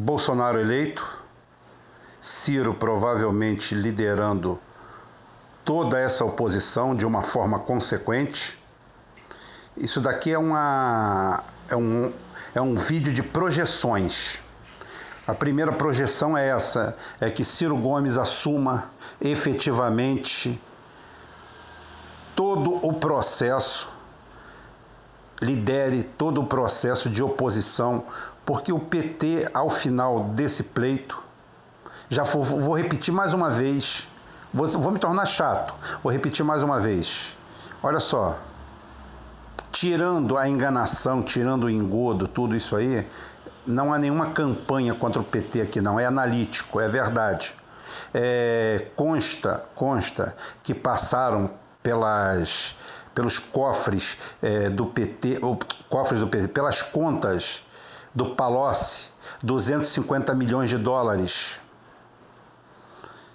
Bolsonaro eleito, Ciro provavelmente liderando toda essa oposição de uma forma consequente. Isso daqui é, uma, é, um, é um vídeo de projeções. A primeira projeção é essa: é que Ciro Gomes assuma efetivamente todo o processo, lidere todo o processo de oposição, porque o PT, ao final desse pleito, já vou, repetir mais uma vez, vou, vou me tornar chato, vou repetir mais uma vez. Olha só, tirando a enganação, tirando o engodo, tudo isso aí, não há nenhuma campanha contra o PT aqui, não. É analítico, é verdade. É, consta, consta que passaram pelas, pelos cofres é, do PT, ou, cofres do PT, pelas contas do Palocci, 250 milhões de dólares.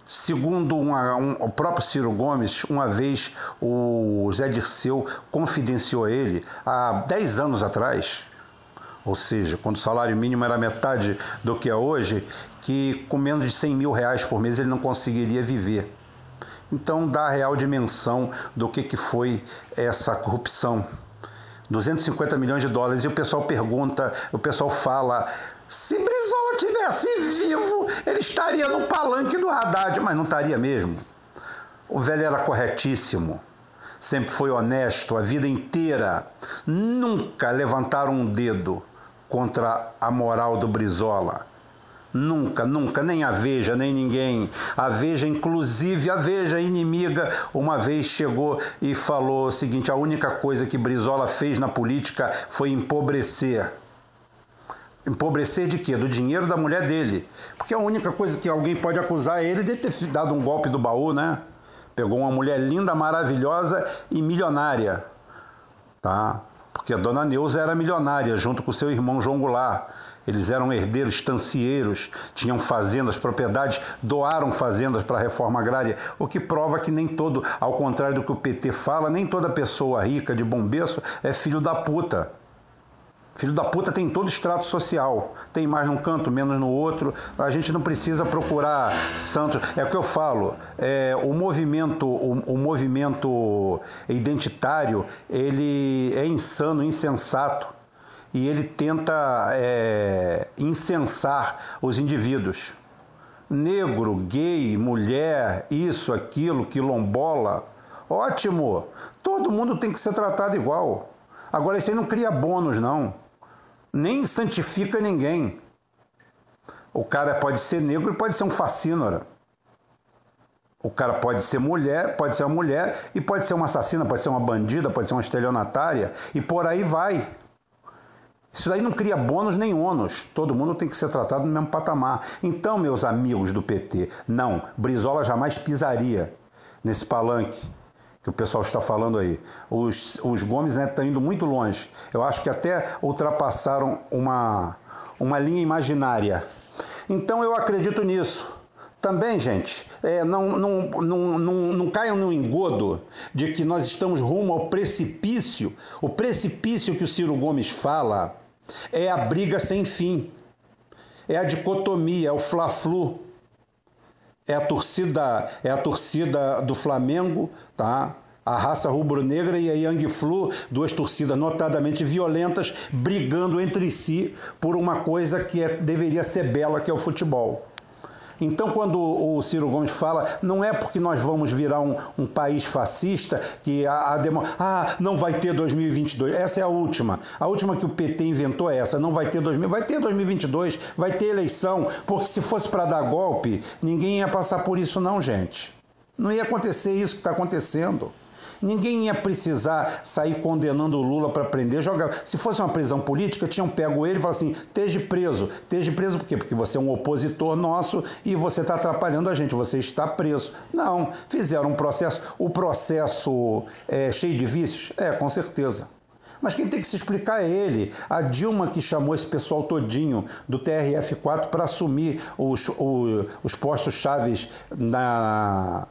Segundo um, o próprio Ciro Gomes, uma vez o Zé Dirceu confidenciou a ele, há 10 anos atrás, ou seja, quando o salário mínimo era metade do que é hoje, que com menos de 100 mil reais por mês ele não conseguiria viver. Então dá a real dimensão do que, que foi essa corrupção. 250 milhões de dólares e o pessoal pergunta, o pessoal fala, se Brizola tivesse vivo, ele estaria no palanque do Haddad, mas não estaria mesmo. O velho era corretíssimo sempre foi honesto a vida inteira, nunca levantaram um dedo contra a moral do Brizola. Nunca, nunca, nem a Veja, nem ninguém. A Veja, inclusive a Veja inimiga, uma vez chegou e falou o seguinte: a única coisa que Brizola fez na política foi empobrecer. Empobrecer de quê? Do dinheiro da mulher dele. Porque a única coisa que alguém pode acusar ele de ter dado um golpe do baú, né? Pegou uma mulher linda, maravilhosa e milionária. Tá? porque a dona Neuza era milionária, junto com seu irmão João Goulart. Eles eram herdeiros estancieiros, tinham fazendas, propriedades, doaram fazendas para a reforma agrária, o que prova que nem todo, ao contrário do que o PT fala, nem toda pessoa rica de bom berço é filho da puta. Filho da puta tem todo extrato social. Tem mais num canto, menos no outro. A gente não precisa procurar santos. É o que eu falo. É, o movimento, o, o, movimento identitário, ele é insano, insensato. E ele tenta é, incensar os indivíduos. Negro, gay, mulher, isso, aquilo, quilombola. Ótimo! Todo mundo tem que ser tratado igual. Agora, isso aí não cria bônus, não nem santifica ninguém. O cara pode ser negro e pode ser um fascínora. O cara pode ser mulher, pode ser uma mulher e pode ser uma assassina, pode ser uma bandida, pode ser uma estelionatária e por aí vai. Isso daí não cria bônus nem ônus. Todo mundo tem que ser tratado no mesmo patamar. Então, meus amigos do PT, não, Brizola jamais pisaria nesse palanque que o pessoal está falando aí. Os, os Gomes né, estão indo muito longe. Eu acho que até ultrapassaram uma, uma linha imaginária. Então eu acredito nisso. Também, gente, é, não, não, não, não, não caiam no engodo de que nós estamos rumo ao precipício. O precipício que o Ciro Gomes fala é a briga sem fim, é a dicotomia, é o fla-flu é a torcida, é a torcida do Flamengo, tá? A raça rubro-negra e a Yang Flu, duas torcidas notadamente violentas, brigando entre si por uma coisa que é, deveria ser bela, que é o futebol. Então, quando o Ciro Gomes fala, não é porque nós vamos virar um, um país fascista que a, a demo... ah, não vai ter 2022. Essa é a última. A última que o PT inventou é essa. Não vai ter 2000, vai ter 2022, vai ter eleição, porque se fosse para dar golpe, ninguém ia passar por isso não, gente. Não ia acontecer isso que está acontecendo. Ninguém ia precisar sair condenando o Lula para prender, jogar. Se fosse uma prisão política, tinham pego ele e falado assim: esteja preso. Esteja preso por quê? Porque você é um opositor nosso e você está atrapalhando a gente, você está preso. Não, fizeram um processo. O processo é cheio de vícios? É, com certeza. Mas quem tem que se explicar é ele. A Dilma que chamou esse pessoal todinho do TRF4 para assumir os, os, os postos chaves na,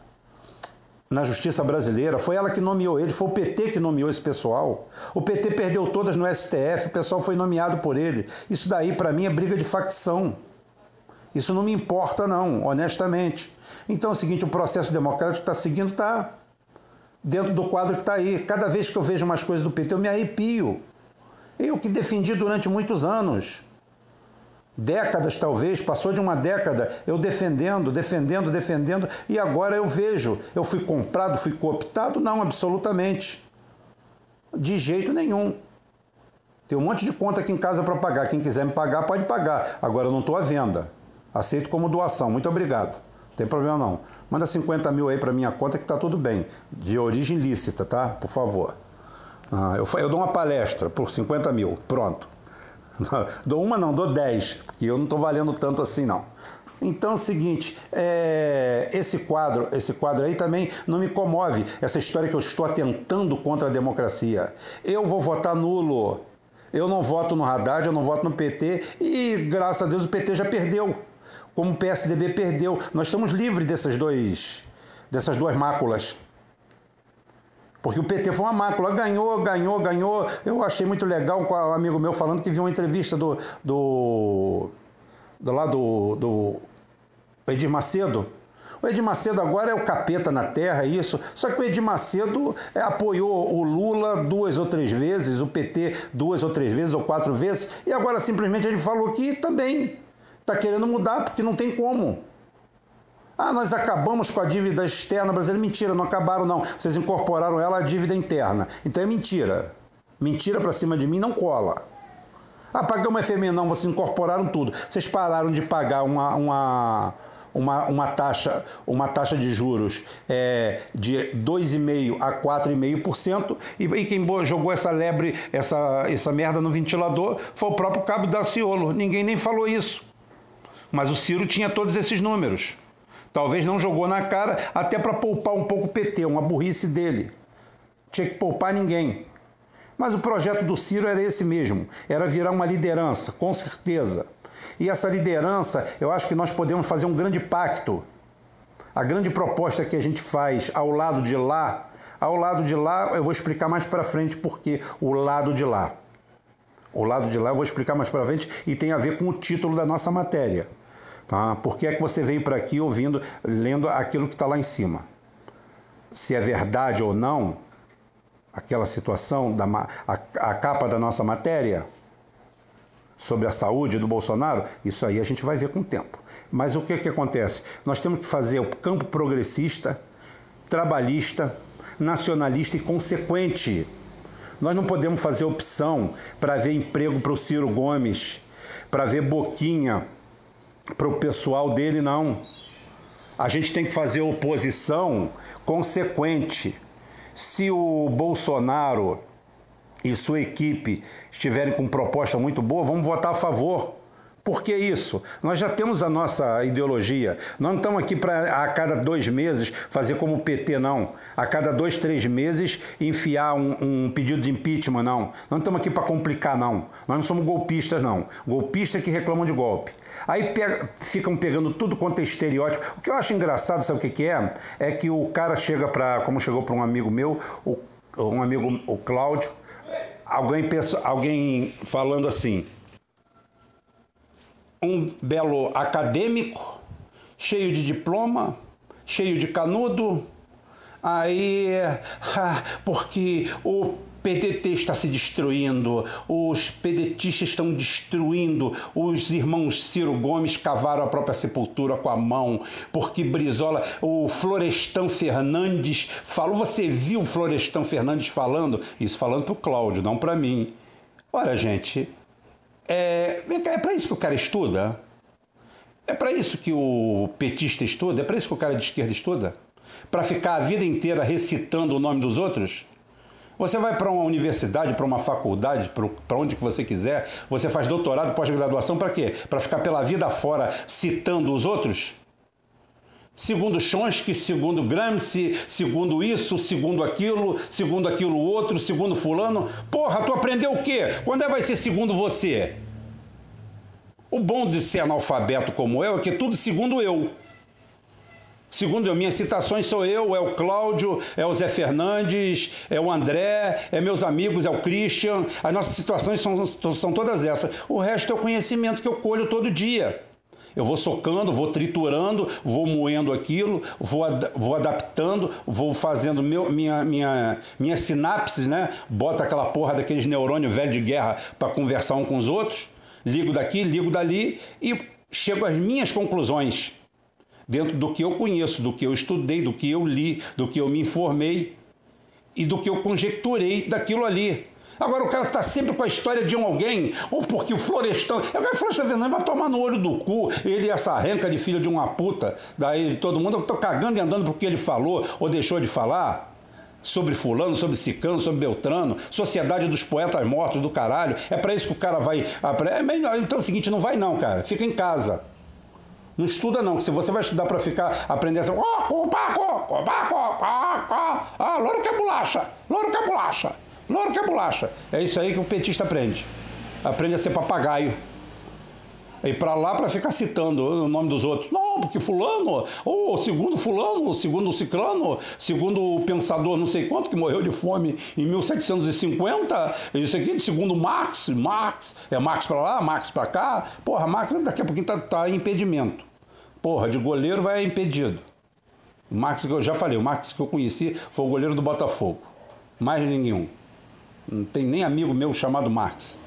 na justiça brasileira, foi ela que nomeou ele, foi o PT que nomeou esse pessoal. O PT perdeu todas no STF, o pessoal foi nomeado por ele. Isso daí, para mim, é briga de facção. Isso não me importa, não, honestamente. Então é o seguinte: o processo democrático está seguindo, está dentro do quadro que está aí. Cada vez que eu vejo umas coisas do PT, eu me arrepio. Eu que defendi durante muitos anos décadas talvez, passou de uma década eu defendendo, defendendo, defendendo, e agora eu vejo, eu fui comprado, fui cooptado? Não, absolutamente. De jeito nenhum. Tem um monte de conta aqui em casa para pagar. Quem quiser me pagar, pode pagar. Agora eu não estou à venda. Aceito como doação. Muito obrigado. Não tem problema não. Manda 50 mil aí para minha conta que está tudo bem. De origem lícita, tá? Por favor. Ah, eu, eu dou uma palestra por 50 mil. Pronto. Dou uma não, dou dez, porque eu não estou valendo tanto assim não. Então é o seguinte, é, esse quadro, esse quadro aí também não me comove. Essa história que eu estou atentando contra a democracia. Eu vou votar nulo. Eu não voto no Haddad, eu não voto no PT e graças a Deus o PT já perdeu. Como o PSDB perdeu. Nós estamos livres dessas, dois, dessas duas máculas. Porque o PT foi uma mácula, ganhou, ganhou, ganhou. Eu achei muito legal um amigo meu falando que viu uma entrevista do. do. do lá do, do Edir Macedo. O Edir Macedo agora é o capeta na terra, é isso. Só que o Edir Macedo é, apoiou o Lula duas ou três vezes, o PT duas ou três vezes ou quatro vezes, e agora simplesmente ele falou que também está querendo mudar, porque não tem como. Ah, nós acabamos com a dívida externa brasileira. Mentira, não acabaram, não. Vocês incorporaram ela à dívida interna. Então é mentira. Mentira para cima de mim não cola. Ah, pagamos FMI, não, vocês incorporaram tudo. Vocês pararam de pagar uma, uma, uma, uma, taxa, uma taxa de juros é, de 2,5% a 4,5%, e, e quem jogou essa lebre, essa, essa merda no ventilador foi o próprio Cabo Daciolo. Ninguém nem falou isso. Mas o Ciro tinha todos esses números. Talvez não jogou na cara, até para poupar um pouco o PT, uma burrice dele. Tinha que poupar ninguém. Mas o projeto do Ciro era esse mesmo, era virar uma liderança, com certeza. E essa liderança, eu acho que nós podemos fazer um grande pacto. A grande proposta que a gente faz ao lado de lá, ao lado de lá, eu vou explicar mais para frente porque o lado de lá. O lado de lá eu vou explicar mais para frente e tem a ver com o título da nossa matéria. Tá? Por que é que você veio para aqui ouvindo, lendo aquilo que está lá em cima? Se é verdade ou não, aquela situação, da, a, a capa da nossa matéria sobre a saúde do Bolsonaro, isso aí a gente vai ver com o tempo. Mas o que, que acontece? Nós temos que fazer o campo progressista, trabalhista, nacionalista e consequente. Nós não podemos fazer opção para ver emprego para o Ciro Gomes, para ver boquinha para o pessoal dele, não. A gente tem que fazer oposição consequente. Se o Bolsonaro e sua equipe estiverem com proposta muito boa, vamos votar a favor. Por que isso? Nós já temos a nossa ideologia. Nós não estamos aqui para a cada dois meses fazer como o PT, não. A cada dois, três meses enfiar um, um pedido de impeachment, não. Nós não estamos aqui para complicar, não. Nós não somos golpistas, não. Golpistas que reclamam de golpe. Aí pega, ficam pegando tudo quanto é estereótipo. O que eu acho engraçado, sabe o que, que é? É que o cara chega para, como chegou para um amigo meu, o, um amigo, o Cláudio, alguém, pensa, alguém falando assim um belo acadêmico, cheio de diploma, cheio de canudo, aí, porque o PDT está se destruindo, os pedetistas estão destruindo, os irmãos Ciro Gomes cavaram a própria sepultura com a mão, porque Brizola, o Florestan Fernandes falou, você viu o Florestan Fernandes falando? Isso falando para o Cláudio, não para mim. Olha, gente, é, é para isso que o cara estuda? É para isso que o petista estuda? É para isso que o cara de esquerda estuda? Para ficar a vida inteira recitando o nome dos outros? Você vai para uma universidade, para uma faculdade, para onde que você quiser, você faz doutorado, pós-graduação para quê? Para ficar pela vida fora citando os outros? Segundo Chomsky, segundo Gramsci, segundo isso, segundo aquilo, segundo aquilo outro, segundo fulano. Porra, tu aprendeu o quê? Quando é vai ser segundo você? O bom de ser analfabeto como eu é que tudo segundo eu. Segundo eu, minhas citações sou eu, é o Cláudio, é o Zé Fernandes, é o André, é meus amigos, é o Christian. As nossas situações são, são todas essas. O resto é o conhecimento que eu colho todo dia. Eu vou socando, vou triturando, vou moendo aquilo, vou, ad vou adaptando, vou fazendo meu, minha, minha, minha sinapses, né? Bota aquela porra daqueles neurônios velho de guerra para conversar um com os outros, ligo daqui, ligo dali e chego às minhas conclusões dentro do que eu conheço, do que eu estudei, do que eu li, do que eu me informei e do que eu conjecturei daquilo ali. Agora o cara está sempre com a história de um alguém, ou porque o Florestão. O Florestão Fernandes vai tomar no olho do cu, ele essa renca de filho de uma puta, daí todo mundo, eu tô cagando e andando porque ele falou ou deixou de falar. Sobre fulano, sobre cicano, sobre beltrano, sociedade dos poetas mortos do caralho. É para isso que o cara vai. Então é o seguinte, não vai não, cara. Fica em casa. Não estuda não, que se você vai estudar para ficar aprender assim, oh, paco, paco, ah, louro que é bolacha, louro que é bolacha. Louro que é bolacha. É isso aí que o petista aprende. Aprende a ser papagaio. E para lá para ficar citando o nome dos outros. Não, porque fulano, ou segundo fulano, segundo ciclano, segundo o pensador não sei quanto que morreu de fome em 1750, isso aqui, segundo Marx, Marx, é Marx para lá, Marx para cá. Porra, Marx daqui a pouquinho tá, tá impedimento. Porra, de goleiro vai impedido. Marx que eu já falei, o Marx que eu conheci foi o goleiro do Botafogo. Mais nenhum. Não tem nem amigo meu chamado Marx.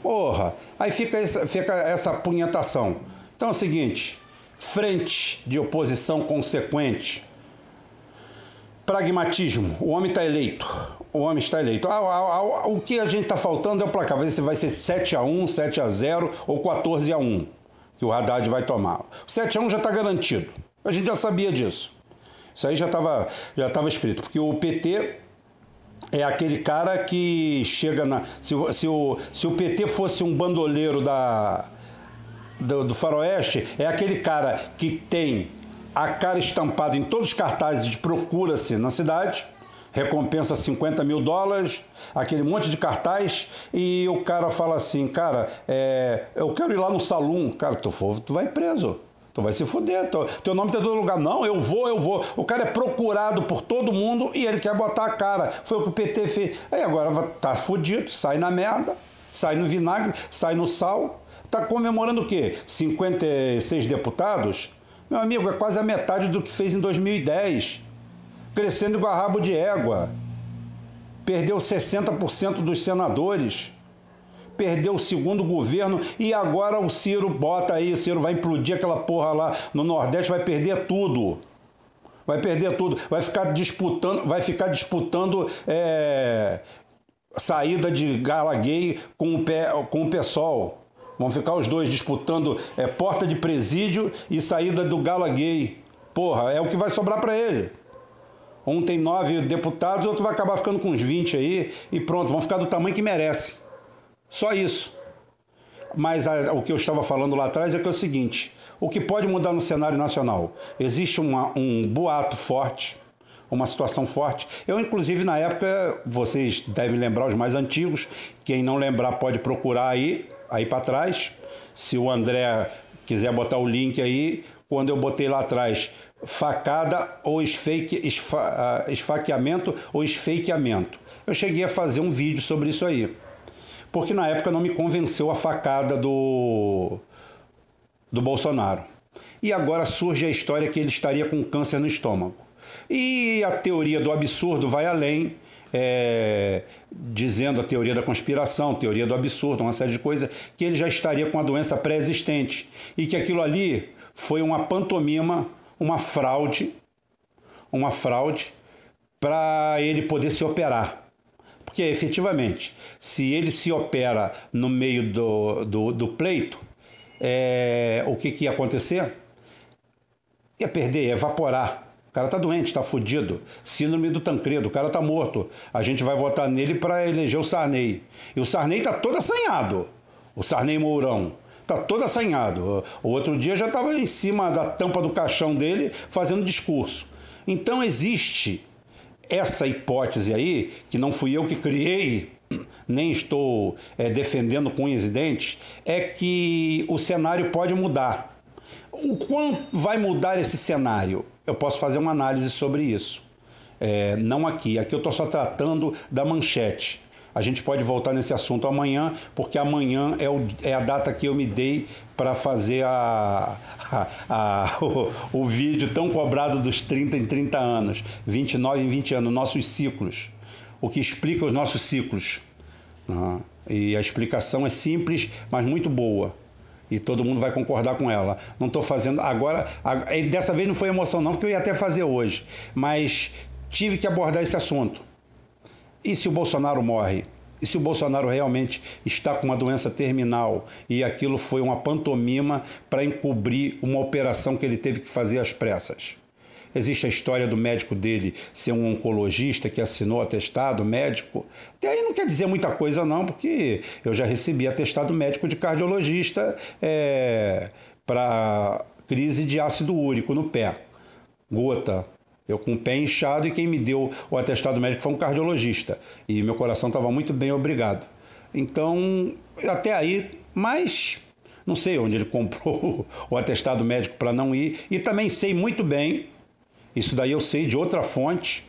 Porra, aí fica essa, fica essa punhetação. Então é o seguinte: frente de oposição consequente. Pragmatismo. O homem está eleito. O homem está eleito. Ah, ah, ah, o que a gente está faltando é o placar. Vai ser, vai ser 7 a 1 7 a 0 ou 14 a 1 que o Haddad vai tomar. O 7 a 1 já está garantido. A gente já sabia disso. Isso aí já estava já tava escrito. Porque o PT é aquele cara que chega na. Se, se, o, se o PT fosse um bandoleiro da, do, do Faroeste, é aquele cara que tem a cara estampada em todos os cartazes de procura-se na cidade, recompensa 50 mil dólares, aquele monte de cartaz, e o cara fala assim, cara, é, eu quero ir lá no salão, cara, tu, for, tu vai preso. Tu vai se fuder, tu, teu nome tá em todo lugar. Não, eu vou, eu vou. O cara é procurado por todo mundo e ele quer botar a cara. Foi o que o PT fez. Aí agora tá fudido, sai na merda, sai no vinagre, sai no sal. Tá comemorando o quê? 56 deputados? Meu amigo, é quase a metade do que fez em 2010. Crescendo igual rabo de égua. Perdeu 60% dos senadores perdeu o segundo governo e agora o Ciro bota aí, o Ciro vai implodir aquela porra lá no Nordeste, vai perder tudo. Vai perder tudo, vai ficar disputando, vai ficar disputando é, saída de gala gay com o, com o PSOL. Vão ficar os dois disputando é, porta de presídio e saída do gala gay. Porra, é o que vai sobrar para ele. Um tem nove deputados, outro vai acabar ficando com uns 20 aí e pronto, vão ficar do tamanho que merece. Só isso. Mas a, o que eu estava falando lá atrás é que é o seguinte: o que pode mudar no cenário nacional? Existe uma, um boato forte, uma situação forte. Eu, inclusive, na época, vocês devem lembrar os mais antigos, quem não lembrar pode procurar aí, aí para trás. Se o André quiser botar o link aí, quando eu botei lá atrás, facada ou esfaque, esfa, ah, esfaqueamento ou esfaqueamento. Eu cheguei a fazer um vídeo sobre isso aí porque na época não me convenceu a facada do, do Bolsonaro. E agora surge a história que ele estaria com câncer no estômago. E a teoria do absurdo vai além, é, dizendo a teoria da conspiração, teoria do absurdo, uma série de coisas, que ele já estaria com a doença pré-existente e que aquilo ali foi uma pantomima, uma fraude, uma fraude para ele poder se operar. Porque efetivamente, se ele se opera no meio do, do, do pleito, é, o que, que ia acontecer? Ia perder, ia evaporar. O cara tá doente, tá fudido. Síndrome do Tancredo, o cara tá morto. A gente vai votar nele para eleger o Sarney. E o Sarney tá todo assanhado. O Sarney Mourão. Tá todo assanhado. O outro dia já estava em cima da tampa do caixão dele fazendo discurso. Então existe essa hipótese aí, que não fui eu que criei, nem estou é, defendendo com e dentes, é que o cenário pode mudar. O quanto vai mudar esse cenário? Eu posso fazer uma análise sobre isso. É, não aqui, aqui eu estou só tratando da manchete. A gente pode voltar nesse assunto amanhã, porque amanhã é, o, é a data que eu me dei para fazer a, a, a o, o, vídeo tão cobrado dos 30 em 30 anos, 29 em 20 anos, nossos ciclos. O que explica os nossos ciclos. Né? E a explicação é simples, mas muito boa. E todo mundo vai concordar com ela. Não estou fazendo. Agora, dessa vez não foi emoção, não, porque eu ia até fazer hoje. Mas tive que abordar esse assunto e se o Bolsonaro morre? E se o Bolsonaro realmente está com uma doença terminal e aquilo foi uma pantomima para encobrir uma operação que ele teve que fazer às pressas? Existe a história do médico dele ser um oncologista que assinou atestado médico. Até aí não quer dizer muita coisa, não, porque eu já recebi atestado médico de cardiologista é, para crise de ácido úrico no pé. Gota, eu com o pé inchado e quem me deu o atestado médico foi um cardiologista. E meu coração estava muito bem, obrigado. Então, até aí, mas não sei onde ele comprou o atestado médico para não ir. E também sei muito bem, isso daí eu sei de outra fonte.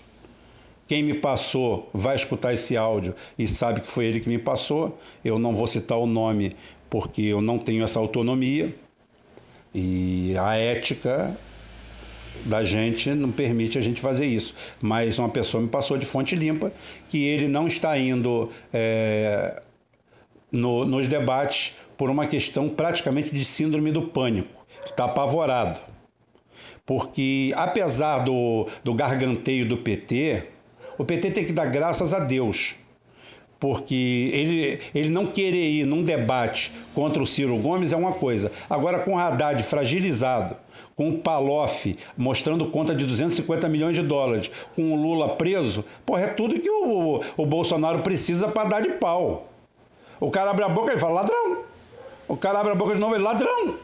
Quem me passou vai escutar esse áudio e sabe que foi ele que me passou. Eu não vou citar o nome porque eu não tenho essa autonomia. E a ética da gente não permite a gente fazer isso. Mas uma pessoa me passou de fonte limpa que ele não está indo é, no, nos debates por uma questão praticamente de síndrome do pânico. Está apavorado. Porque, apesar do, do garganteio do PT, o PT tem que dar graças a Deus porque ele, ele não querer ir num debate contra o Ciro Gomes é uma coisa. Agora, com o Haddad fragilizado, com o Paloff mostrando conta de 250 milhões de dólares, com o Lula preso, porra, é tudo que o, o Bolsonaro precisa para dar de pau. O cara abre a boca e fala ladrão. O cara abre a boca de novo e ladrão.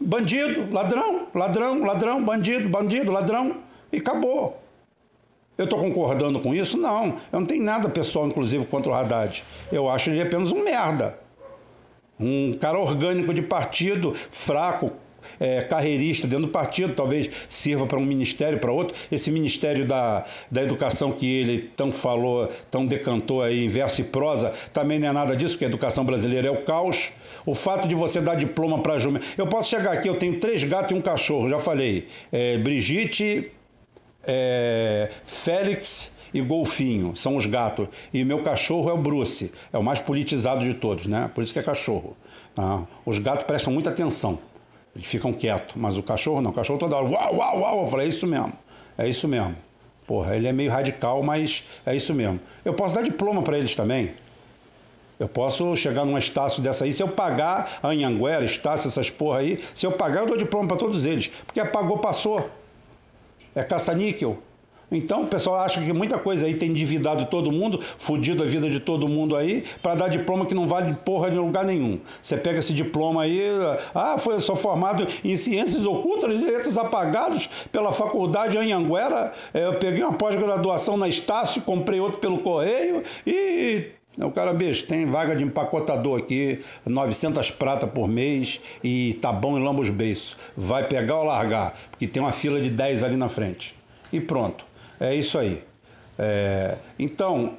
Bandido, ladrão, ladrão, ladrão, bandido, bandido, ladrão. E acabou. Eu estou concordando com isso? Não. Eu não tenho nada pessoal, inclusive, contra o Haddad. Eu acho ele apenas um merda. Um cara orgânico de partido, fraco, é, carreirista dentro do partido, talvez sirva para um ministério, para outro. Esse ministério da, da educação que ele tão falou, tão decantou aí em verso e prosa, também não é nada disso, porque a educação brasileira é o caos. O fato de você dar diploma para jumento. Eu posso chegar aqui, eu tenho três gatos e um cachorro, já falei. É, Brigitte, é, Félix e Golfinho, são os gatos. E meu cachorro é o Bruce, é o mais politizado de todos, né? Por isso que é cachorro. Ah, os gatos prestam muita atenção, eles ficam quietos, mas o cachorro não. O cachorro toda hora, uau, uau, uau. Eu falei, é isso mesmo, é isso mesmo. Porra, ele é meio radical, mas é isso mesmo. Eu posso dar diploma para eles também. Eu posso chegar numa Estácio dessa aí, se eu pagar a Anhanguera, Estácio, essas porra aí, se eu pagar, eu dou diploma para todos eles. Porque pagou, passou é caça-níquel. Então o pessoal acha que muita coisa aí tem endividado todo mundo, fudido a vida de todo mundo aí, para dar diploma que não vale porra de lugar nenhum. Você pega esse diploma aí, ah, foi só formado em ciências ocultas, direitos apagados pela faculdade Anhanguera, é, eu peguei uma pós-graduação na Estácio, comprei outro pelo correio e o cara, bicho, tem vaga de empacotador aqui, 900 prata por mês e tá bom em lamba os beiços. Vai pegar ou largar, porque tem uma fila de 10 ali na frente. E pronto, é isso aí. É, então,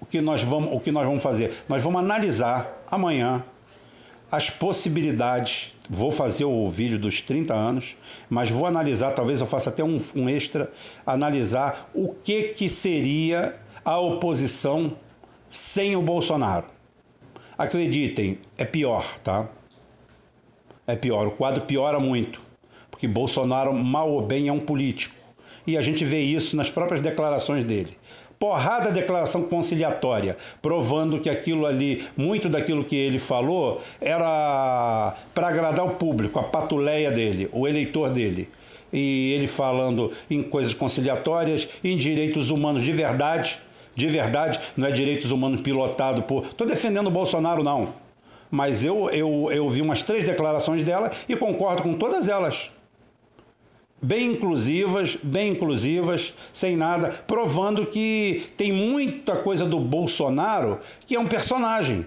o que, nós vamos, o que nós vamos fazer? Nós vamos analisar amanhã as possibilidades. Vou fazer o vídeo dos 30 anos, mas vou analisar, talvez eu faça até um, um extra, analisar o que, que seria a oposição sem o Bolsonaro. Acreditem, é pior, tá? É pior, o quadro piora muito, porque Bolsonaro, mal ou bem, é um político. E a gente vê isso nas próprias declarações dele. Porrada declaração conciliatória, provando que aquilo ali, muito daquilo que ele falou, era para agradar o público, a patuleia dele, o eleitor dele e ele falando em coisas conciliatórias, em direitos humanos de verdade, de verdade, não é direitos humanos pilotado por. Estou defendendo o Bolsonaro, não. Mas eu, eu, eu vi umas três declarações dela e concordo com todas elas. Bem inclusivas, bem inclusivas, sem nada, provando que tem muita coisa do Bolsonaro que é um personagem.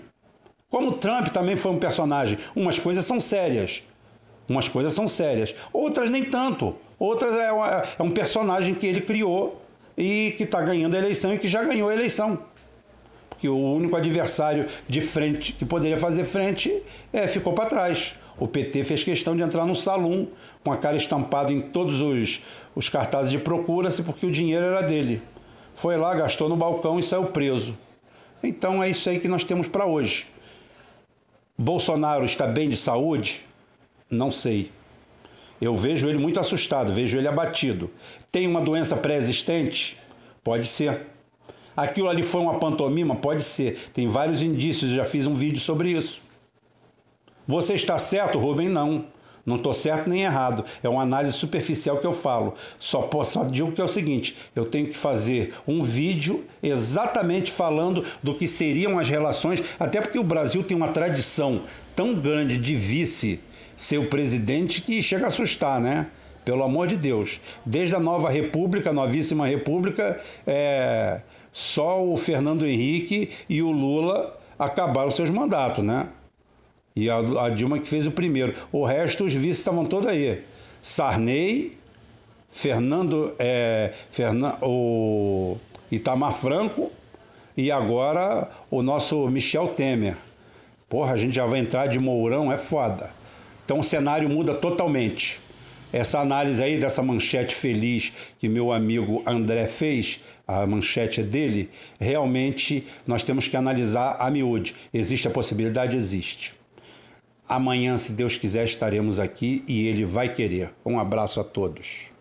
Como Trump também foi um personagem. Umas coisas são sérias. Umas coisas são sérias. Outras nem tanto. Outras é, é um personagem que ele criou e que está ganhando a eleição e que já ganhou a eleição. Que o único adversário de frente que poderia fazer frente é, ficou para trás. O PT fez questão de entrar no salão com a cara estampada em todos os, os cartazes de procura-se porque o dinheiro era dele. Foi lá, gastou no balcão e saiu preso. Então é isso aí que nós temos para hoje. Bolsonaro está bem de saúde? Não sei. Eu vejo ele muito assustado, vejo ele abatido. Tem uma doença pré-existente? Pode ser. Aquilo ali foi uma pantomima? Pode ser. Tem vários indícios, já fiz um vídeo sobre isso. Você está certo, Rubem? Não. Não estou certo nem errado. É uma análise superficial que eu falo. Só, posso, só digo que é o seguinte: eu tenho que fazer um vídeo exatamente falando do que seriam as relações, até porque o Brasil tem uma tradição tão grande de vice ser o presidente que chega a assustar, né? Pelo amor de Deus. Desde a nova república, a novíssima república, é, só o Fernando Henrique e o Lula acabaram seus mandatos, né? E a, a Dilma que fez o primeiro. O resto, os vices estavam todos aí. Sarney, Fernando, é, Fernan, o Itamar Franco e agora o nosso Michel Temer. Porra, a gente já vai entrar de Mourão, é foda. Então o cenário muda totalmente. Essa análise aí dessa manchete feliz que meu amigo André fez, a manchete é dele, realmente nós temos que analisar a miúde. Existe a possibilidade? Existe. Amanhã, se Deus quiser, estaremos aqui e ele vai querer. Um abraço a todos.